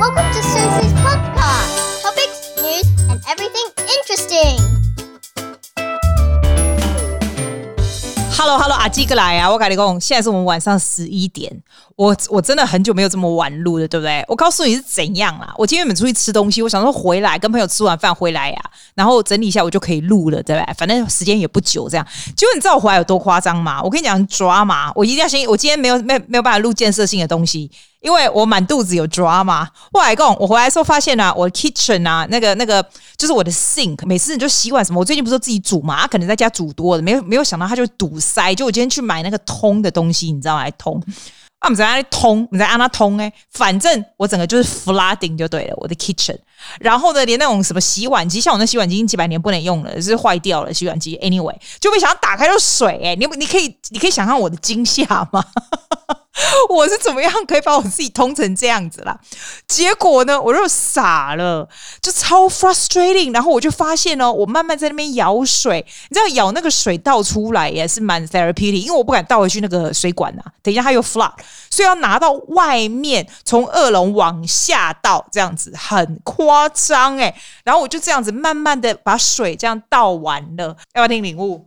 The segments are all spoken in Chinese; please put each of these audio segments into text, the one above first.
Welcome to Susie's podcast. Topics, news, and everything interesting. Hello，Hello，阿基哥来啊！我跟你讲，现在是我们晚上十一点，我我真的很久没有这么晚录了，对不对？我告诉你是怎样啦！我今天原本出去吃东西，我想说回来跟朋友吃完饭回来呀、啊，然后整理一下我就可以录了，对不对？反正时间也不久，这样。结果你知道我回来有多夸张吗？我跟你讲，抓嘛！我一定要先，我今天没有没有没有办法录建设性的东西。因为我满肚子有 drama，我来讲，我回来的时候发现啊，我的 kitchen 啊，那个那个就是我的 sink，每次你就洗碗什么，我最近不是自己煮嘛，可能在家煮多了，没有没有想到它就堵塞，就我今天去买那个通的东西，你知道吗？来通。啊，我们在那里通，你在按它通哎，反正我整个就是 flooding 就对了，我的 kitchen。然后呢，连那种什么洗碗机，像我那洗碗机已经几百年不能用了，是坏掉了洗碗机。Anyway，就没想到打开就水哎，你你可以你可以想象我的惊吓吗？我是怎么样可以把我自己通成这样子啦？结果呢，我就傻了，就超 frustrating。然后我就发现哦，我慢慢在那边舀水，你知道舀那个水倒出来也是蛮 therapeutic，因为我不敢倒回去那个水管、啊，等一下它又 flood，所以要拿到外面，从二楼往下倒，这样子很夸张哎。然后我就这样子慢慢的把水这样倒完了，要不要听领悟？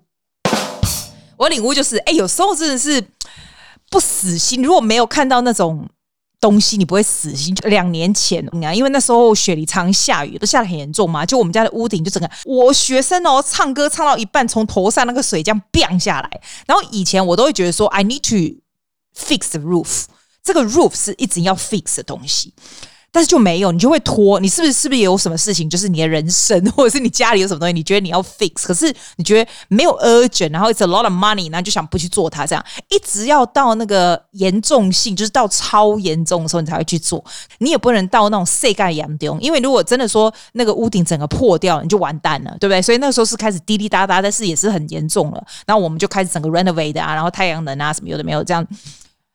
我领悟就是，哎，有时候真的是。不死心，如果没有看到那种东西，你不会死心。就两年前，你看，因为那时候雪梨常下雨，都下得很严重嘛，就我们家的屋顶就整个，我学生哦，唱歌唱到一半，从头上那个水这样掉下来。然后以前我都会觉得说，I need to fix the roof，这个 roof 是一直要 fix 的东西。但是就没有，你就会拖。你是不是是不是也有什么事情？就是你的人生，或者是你家里有什么东西，你觉得你要 fix，可是你觉得没有 urgent，然后 it's a lot of money，然后就想不去做它，这样一直要到那个严重性，就是到超严重的时候，你才会去做。你也不能到那种碎盖严重，因为如果真的说那个屋顶整个破掉，你就完蛋了，对不对？所以那个时候是开始滴滴答答，但是也是很严重了。然后我们就开始整个 renovate 啊，然后太阳能啊什么有的没有这样。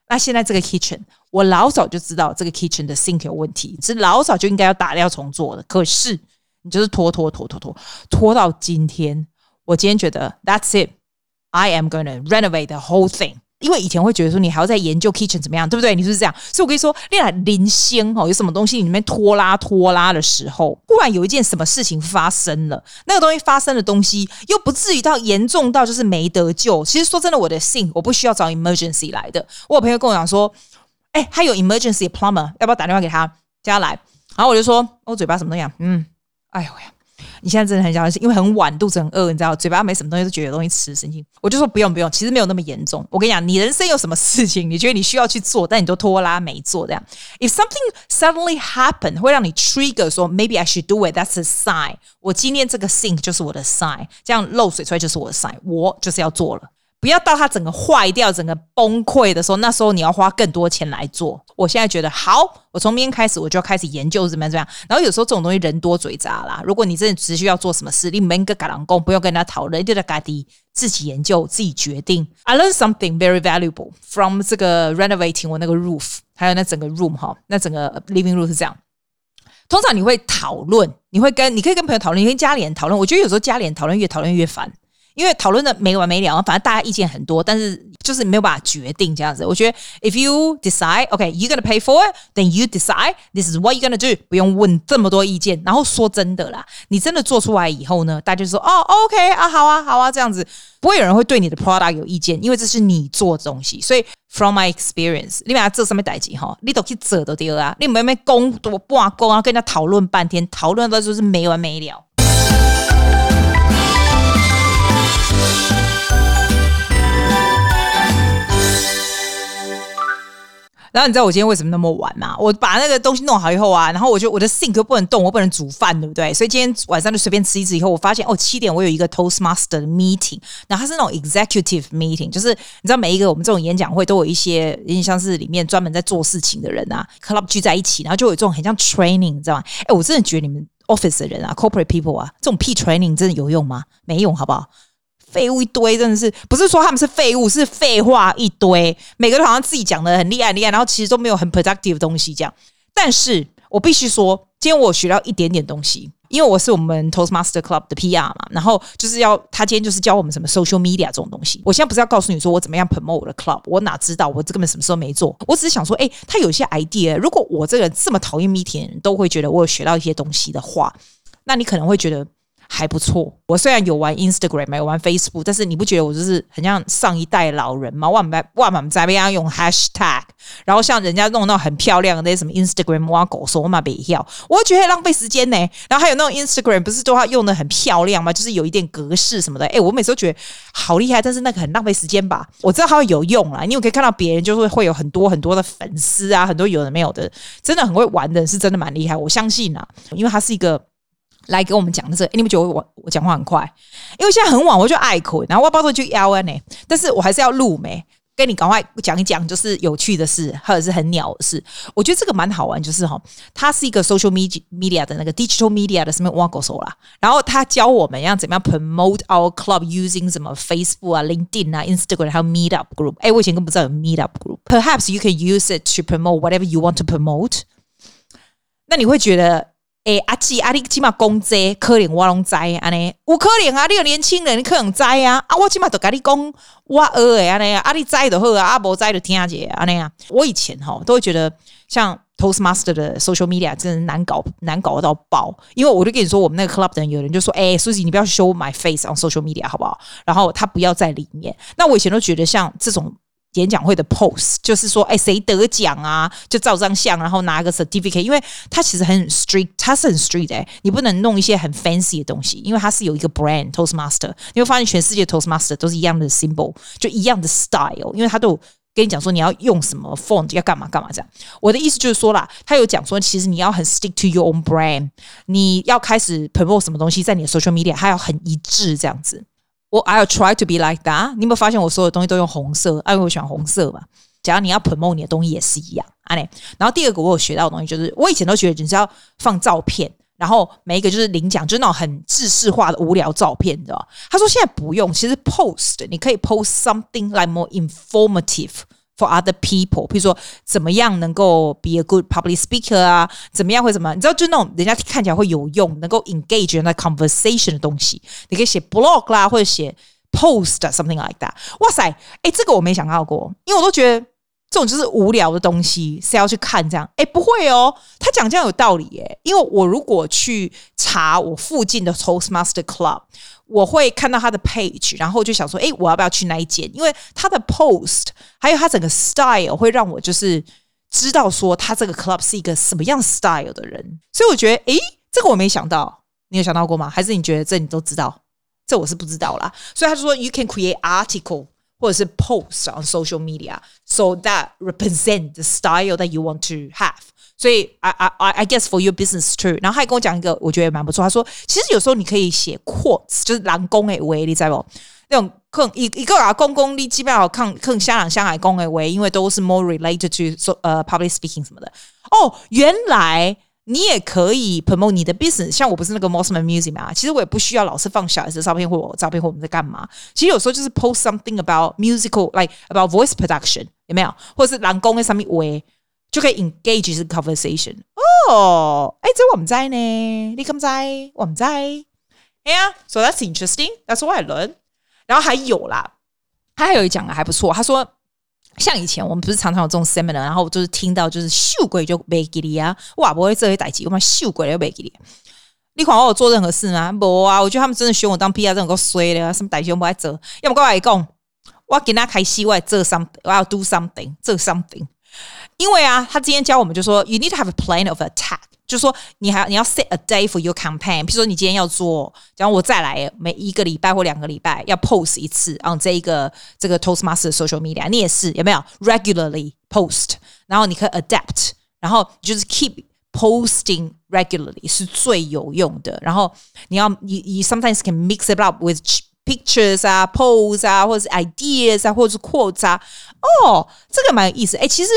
那现在这个 kitchen，我老早就知道这个 kitchen 的 sink 有问题，是老早就应该要打掉重做的。可是你就是拖拖拖拖拖拖到今天，我今天觉得 That's it，I am gonna renovate the whole thing。因为以前会觉得说你还要再研究 kitchen 怎么样，对不对？你是不是这样？所以我跟你说，另外零星哦，有什么东西你里面拖拉拖拉的时候，忽然有一件什么事情发生了，那个东西发生的东西又不至于到严重到就是没得救。其实说真的，我的 sink 我不需要找 emergency 来的。我有朋友跟我讲说，哎，他有 emergency plumber，要不要打电话给他叫他来？然后我就说，我嘴巴什么东西？嗯，哎呦呀。你现在真的很想吃，因为很晚，肚子很饿，你知道，嘴巴没什么东西，就觉得有东西吃，神经。我就说不用不用，其实没有那么严重。我跟你讲，你人生有什么事情，你觉得你需要去做，但你都拖拉没做，这样。If something suddenly happened，会让你 trigger 说 maybe I should do it，that's a sign。我今天这个 sink 就是我的 sign，这样漏水出来就是我的 sign，我就是要做了。不要到它整个坏掉、整个崩溃的时候，那时候你要花更多钱来做。我现在觉得好，我从明天开始我就要开始研究怎么样怎么样。然后有时候这种东西人多嘴杂啦。如果你真的只需要做什么事，你没个赶郎工不用跟人家讨论，就在家里自己研究、自己决定。I learned something very valuable from 这个 renovating 我那个 roof，还有那整个 room 哈，那整个 living room 是这样。通常你会讨论，你会跟你可以跟朋友讨论，你跟家里人讨论。我觉得有时候家里人讨论越讨论越烦。因为讨论的没完没了，反正大家意见很多，但是就是没有办法决定这样子。我觉得，if you decide, okay, you're gonna pay for it, then you decide this is what you're gonna do，不用问这么多意见。然后说真的啦，你真的做出来以后呢，大家就说哦，OK 啊，好啊，好啊，这样子不会有人会对你的 product 有意见，因为这是你做的东西。所以，from my experience，你把它这上面代志哈，你都去折都丢啊，你没没公多挂钩啊，跟人家讨论半天，讨论的就是没完没了。然后你知道我今天为什么那么晚吗？我把那个东西弄好以后啊，然后我就我的 sink 不能动，我不能煮饭，对不对？所以今天晚上就随便吃一次。以后我发现哦，七点我有一个 Toastmaster 的 meeting，然后它是那种 executive meeting，就是你知道每一个我们这种演讲会都有一些，有点像是里面专门在做事情的人啊，club 聚在一起，然后就有这种很像 training，你知道吗？哎，我真的觉得你们 office 的人啊，corporate people 啊，这种屁 training 真的有用吗？没用，好不好？废物一堆，真的是不是说他们是废物，是废话一堆。每个人好像自己讲的很厉害，厉害，然后其实都没有很 productive 的东西这样。但是我必须说，今天我学到一点点东西。因为我是我们 Toastmaster Club 的 PR 嘛，然后就是要他今天就是教我们什么 social media 这种东西。我现在不是要告诉你说我怎么样 promote 我的 club，我哪知道我这根本什么时候没做？我只是想说，哎，他有些 idea。如果我这个人这么讨厌 meeting 都会觉得我有学到一些东西的话，那你可能会觉得。还不错。我虽然有玩 Instagram，有玩 Facebook，但是你不觉得我就是很像上一代老人吗？万百万满在被人家用 Hashtag，然后像人家弄那种很漂亮的那些什么 Instagram 挖狗说嘛别要，我觉得浪费时间呢。然后还有那种 Instagram 不是都要用的很漂亮吗？就是有一点格式什么的。哎，我每次都觉得好厉害，但是那个很浪费时间吧。我知道它会有用啦，因为可以看到别人就是会有很多很多的粉丝啊，很多有的没有的，真的很会玩的人是真的蛮厉害。我相信啊，因为它是一个。来给我们讲的这个，你们觉得我我讲话很快？因为现在很晚，我就爱困，然后我包括就要呢，但是我还是要录没，跟你赶快讲一讲，就是有趣的事，或者是很鸟的事。我觉得这个蛮好玩，就是哈，它是一个 social media media 的那个 digital media 的什么挖狗手啦，然后他教我们要怎么样 promote our club using 什么 Facebook 啊、LinkedIn 啊、Instagram 还有 Meetup group。哎，我以前根本不知道有 Meetup group。Perhaps you can use it to promote whatever you want to promote。那你会觉得？诶、阿姊阿你起码讲这可能我拢知安尼，有可能啊，你有年轻人你可能知啊，啊，我起码都跟你讲我学的安尼啊，你知就好啊，啊无知就听者安尼啊。我以前吼都会觉得像 Toastmaster 的 social media 真的难搞，难搞到爆。因为我就跟你说，我们那个 club 的人有人就说，诶、欸，Susie 你不要 show my face on social media 好不好？然后他不要在里面。那我以前都觉得像这种。演讲会的 post 就是说，哎，谁得奖啊？就照张相，然后拿个 certificate。因为它其实很 strict，它是很 strict 哎，你不能弄一些很 fancy 的东西，因为它是有一个 brand Toastmaster。你会发现全世界 Toastmaster 都是一样的 symbol，就一样的 style，因为他都有跟你讲说你要用什么 font，要干嘛干嘛这样。我的意思就是说啦，他有讲说，其实你要很 stick to your own brand，你要开始 promote 什么东西在你的 social media，它要很一致这样子。我 I'll try to be like that。你有没有发现我所有东西都用红色？因为我喜欢红色嘛。假如你要 promote 你的东西也是一样，啊嘞。然后第二个我有学到的东西就是，我以前都觉得你是要放照片，然后每一个就是领奖，就是那种很制式化的无聊照片，你知道吗？他说现在不用，其实 post 你可以 post something like more informative。For other people，比如说怎么样能够 be a good public speaker 啊？怎么样会怎么？你知道，就那种人家看起来会有用，能够 engage in a conversation 的东西，你可以写 blog 啦，或者写 post something like that。哇塞，哎，这个我没想到过，因为我都觉得。这种就是无聊的东西，是要去看这样？哎，不会哦，他讲这样有道理耶。因为我如果去查我附近的 Toastmaster Club，我会看到他的 page，然后就想说，哎，我要不要去那一间？因为他的 post 还有他整个 style 会让我就是知道说他这个 club 是一个什么样 style 的人。所以我觉得，哎，这个我没想到，你有想到过吗？还是你觉得这你都知道？这我是不知道啦。所以他就说，you can create article。或者是 post on social media，so that represent the style that you want to have。所以，I I I guess for your business too。然后他还跟我讲一个，我觉得蛮不错。他说，其实有时候你可以写 quotes，就是人讲的话，你知道不？那种更一一个啊，公公你基本上看看香港、香港讲的话，因为都是 more related to so 呃、public speaking 什么的。哦，原来。你也可以 promote 你的 business，像我不是那个 Mosman Music 嘛，其实我也不需要老是放小孩子的照片或我照片或我们在干嘛。其实有时候就是 post something about musical，like about voice production，有没有？或者是人讲的什么话，就可以 engage 这个 conversation。哦，哎，这我们在呢，你咁知？我唔知。哎呀，so that's interesting，that's what I learned。然后还有啦，他还有一讲的还不错，他说。像以前我们不是常常有这种 seminar，然后就是听到就是秀鬼就没给你啊，哇不会这些代志，我们秀鬼就没给你。你管我有做任何事吗？不啊，我觉得他们真的选我当 PR 真够衰的，什么代志我不爱做。要么跟我讲，我给他开戏，我要做 something，我要 do something，做 something。因为啊，他今天教我们就说，you need to have a plan of attack。就是说，你还你要 set a day for your campaign。比如说，你今天要做，假如我再来每一个礼拜或两个礼拜要 post 一次，on 这一个这个 Toastmaster social media，你也是有没有 regularly post？然后你可以 adapt，然后就是 keep posting regularly 是最有用的。然后你要你你 sometimes can mix it up with pictures 啊，posts 啊，或者是 ideas 啊，或者是 quotes 啊。哦，这个蛮有意思。哎，其实。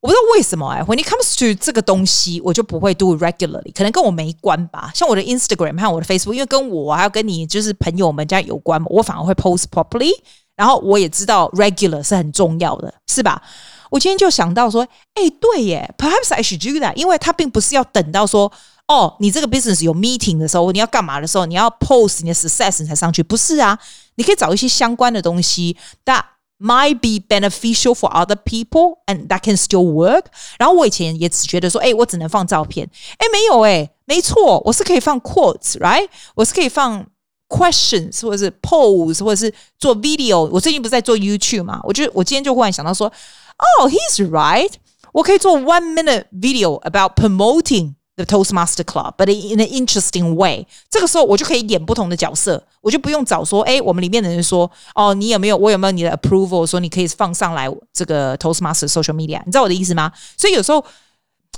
我不知道为什么哎，when it comes to 这个东西，我就不会 do regularly，可能跟我没关吧。像我的 Instagram 和我的 Facebook，因为跟我还要跟你就是朋友们这样有关嘛，我反而会 post properly。然后我也知道 regular 是很重要的，是吧？我今天就想到说，哎，对耶，perhaps I should do that，因为它并不是要等到说。哦，你这个 business 有 meeting 的时候，你要干嘛的时候，你要 post 你的 success 才上去，不是啊？你可以找一些相关的东西那 might be beneficial for other people and that can still work。然后我以前也只觉得说，哎，我只能放照片，哎，没有，哎，没错，我是可以放 quotes，right？我是可以放 questions，或者是 pose，或者是做 video。我最近不是在做 YouTube 嘛？我就我今天就忽然想到说，哦，he's right，我可以做 one minute video about promoting。 The Toastmaster Club, but in an interesting way。这个时候我就可以演不同的角色，我就不用找说，哎，我们里面的人说，哦，你有没有，我有没有你的 approval，说你可以放上来这个 Toastmaster social media，你知道我的意思吗？所以有时候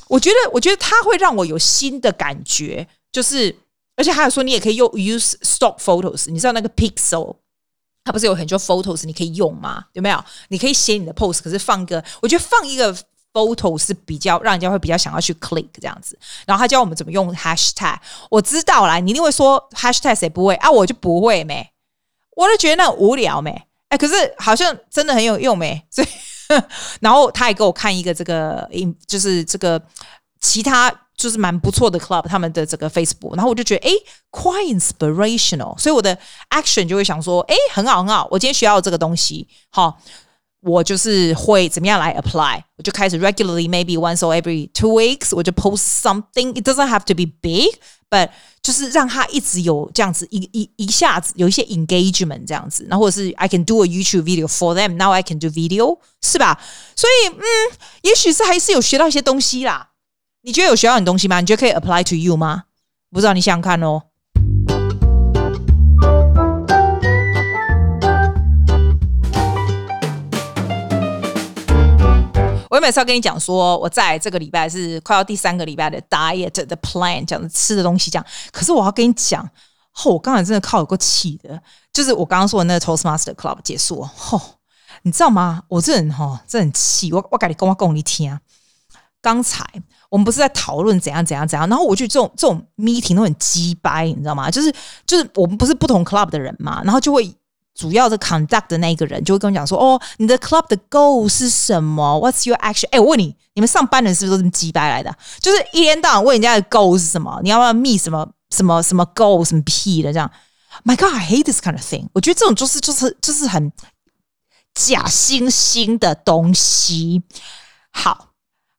我觉得，我觉得它会让我有新的感觉，就是，而且还有说，你也可以用 use stock photos，你知道那个 Pixel，它不是有很多 photos 你可以用吗？有没有？你可以写你的 post，可是放个，我觉得放一个。Photo 是比较让人家会比较想要去 click 这样子，然后他教我们怎么用 hashtag。我知道啦，你一定会说 hashtag 谁不会啊？我就不会没，我就觉得那无聊没。哎，可是好像真的很有用没。所以，然后他也给我看一个这个，就是这个其他就是蛮不错的 club 他们的这个 Facebook，然后我就觉得哎，quite inspirational。所以我的 action 就会想说，哎，很好很好，我今天学到这个东西，好。我就是会怎么样来 apply，我就开始 regularly maybe once or every two weeks，我就 post something。It doesn't have to be big，but 就是让他一直有这样子一一一下子有一些 engagement 这样子，然后或者是 I can do a YouTube video for them。Now I can do video，是吧？所以嗯，也许是还是有学到一些东西啦。你觉得有学到很多东西吗？你觉得可以 apply to you 吗？不知道你想想看哦。 是要跟你讲说，我在这个礼拜是快要第三个礼拜的 diet 的 plan，讲的吃的东西讲。可是我要跟你讲，哦，我刚才真的靠有够气的，就是我刚刚说的那个 Toastmaster Club 结束，哦，你知道吗？我这人哈、哦，真很气。我我跟你跟，我讲你听啊。刚才我们不是在讨论怎样怎样怎样，然后我觉得这种这种 meeting 都很鸡掰，你知道吗？就是就是我们不是不同 club 的人嘛，然后就会。主要的 conduct 的那一个人就会跟我讲说：“哦，你的 club 的 goal 是什么？What's your action？” 哎，我问你，你们上班人是不是都这么鸡掰来的？就是一天到晚问人家的 goal 是什么？你要不要 meet 什么什么什么 goal 什么屁的这样？My God，I hate this kind of thing。我觉得这种就是就是就是很假惺惺的东西。好，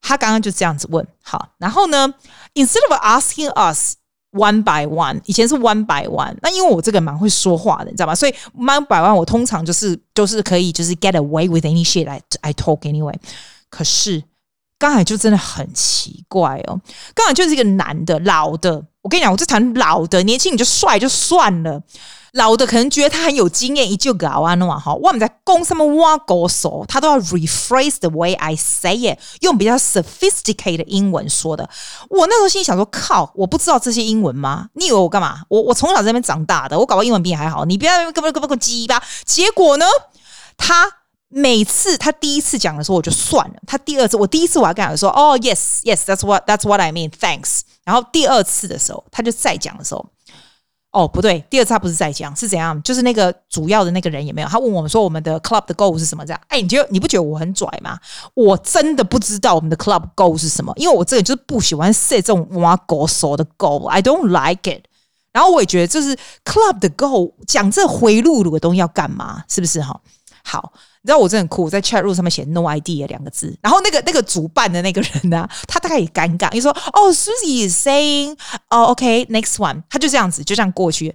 他刚刚就这样子问。好，然后呢，instead of asking us。One by one，以前是 one by one，那因为我这个蛮会说话的，你知道吗？所以 one by one 我通常就是就是可以就是 get away with any shit I I talk anyway。可是刚才就真的很奇怪哦，刚才就是一个男的老的，我跟你讲，我这谈老的，年轻你就帅就算了。老的可能觉得他很有经验，一就搞啊弄啊哈，我们在公上面挖狗手，他都要 rephrase the way I say it，用比较 sophisticated 英文说的。我那时候心里想说，靠，我不知道这些英文吗？你以为我干嘛？我我从小在那边长大的，我搞到英文比你还好。你不要跟不跟不跟鸡巴。结果呢，他每次他第一次讲的时候我就算了，他第二次我第一次我还跟他说，哦，yes yes，that's what that's what I mean，thanks。然后第二次的时候，他就再讲的时候。哦，不对，第二次他不是在讲，是怎样？就是那个主要的那个人也没有。他问我们说，我们的 club 的 goal 是什么？这样，哎，你觉得你不觉得我很拽吗？我真的不知道我们的 club goal 是什么，因为我这个就是不喜欢 set 这种挖狗手的 goal，I don't like it。然后我也觉得，就是 club 的 goal 讲这回路路的东西要干嘛？是不是哈？好。你知道我真的很酷，在 chat room 上面写 no idea 两个字，然后那个那个主办的那个人呢、他大概也尴尬，你说哦，Susie is saying，哦，OK，next one，他就这样子就这样过去，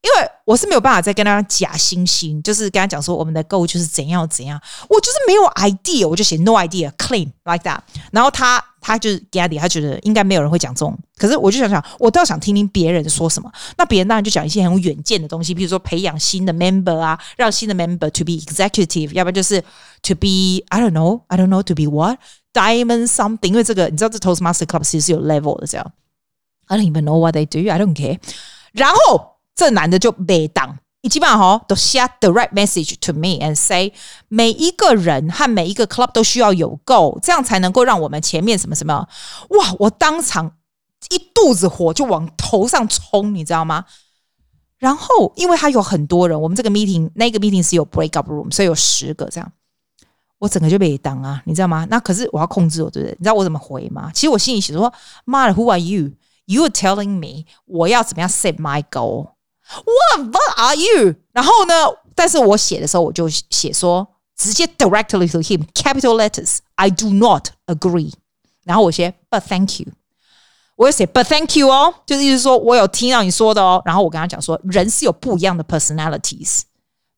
因为我是没有办法再跟他假惺惺，就是跟他讲说我们的 goal 就是怎样怎样，我就是没有 idea，我就写 no idea，clean like that，然后他。他就是 Gaddy，他觉得应该没有人会讲这种。可是我就想想，我倒想听听别人说什么。那别人当然就讲一些很有远见的东西，比如说培养新的 member 啊，让新的 member to be executive，要不然就是 to be I don't know I don't know to be what diamond something。因为这个你知道，这 Toastmaster Club 其实是有 level 的，这样。I don't even know what they do. I don't care。然后这男的就被当。你基本上哈都 share the right message to me and say 每一个人和每一个 club 都需要有 goal，这样才能够让我们前面什么什么哇！我当场一肚子火就往头上冲，你知道吗？然后因为他有很多人，我们这个 meeting 那个 meeting 是有 break up room，所以有十个这样，我整个就被当啊，你知道吗？那可是我要控制我，对不对？你知道我怎么回吗？其实我心里想说，妈的，Who are you？You are telling me 我要怎么样 set my goal? What what are you？然后呢？但是我写的时候我就写说，直接 directly to him capital letters. I do not agree。然后我写 But thank you。我有写 But thank you 哦，就是意思说我有听到你说的哦。然后我跟他讲说，人是有不一样的 personalities。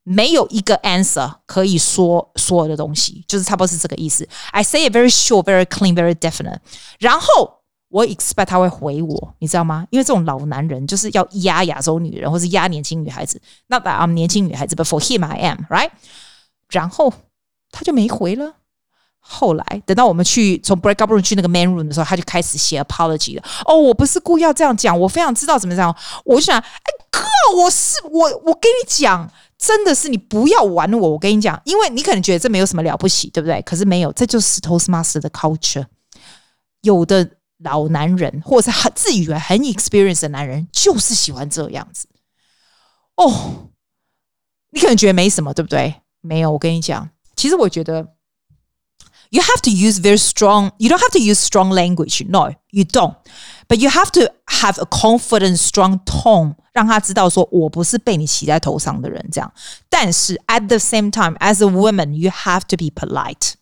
没有一个 answer 可以说所有的东西，就是差不多是这个意思。I say it very short, very clean, very definite。然后 我 expect 他会回我，你知道吗？因为这种老男人就是要压亚洲女人，或是压年轻女孩子。Not I'm 年轻女孩子，but for him I am, right？然后他就没回了。后来等到我们去从 break up room 去那个 man room 的时候，他就开始写 apology 了。哦，我不是故意要这样讲，我非常知道怎么这样。我就想，哎哥，我是我，我跟你讲。真的是你不要玩我，我跟你讲，因为你可能觉得这没有什么了不起，对不对？可是没有，这就是 Toastmaster 的 culture。有的老男人，或者是自以为很 experienced 的男人，就是喜欢这样子。哦，你可能觉得没什么，对不对？没有，我跟你讲，其实我觉得。You have to use very strong, you don't have to use strong language. No, you don't. But you have to have a confident, strong tone，让他知道说我不是被你骑在头上的人这样。但是 at the same time, as a woman, you have to be polite.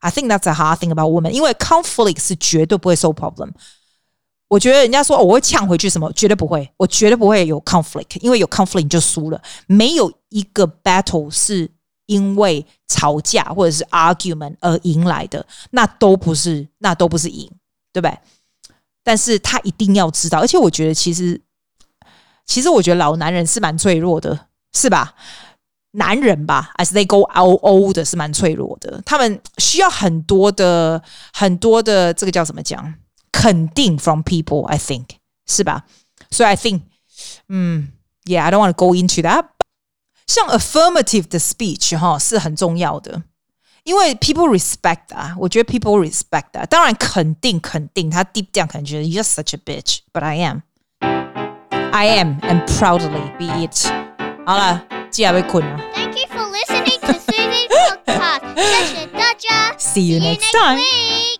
I think that's a hard thing about women，因为 conflict 是绝对不会 so problem。我觉得人家说我会呛回去什么，绝对不会，我绝对不会有 conflict，因为有 conflict 你就输了。没有一个 battle 是。因为吵架或者是 argument 而赢来的，那都不是，那都不是赢，对不对？但是他一定要知道，而且我觉得其实，其实我觉得老男人是蛮脆弱的，是吧？男人吧，as they go old 的是蛮脆弱的，他们需要很多的很多的这个叫怎么讲？肯定 from people，I think 是吧？所以 I think，嗯，Yeah，I don't want to go into that。像 affirmative 的 speech 哈是很重要的，因为 people respect 啊，我觉得 people respect 啊，当然肯定肯定，他 deep down 可能觉得 you're such a bitch，but I am，I am and proudly be it。好了，接下来会困了。To Susie's podcast，谢谢大家。See you next time。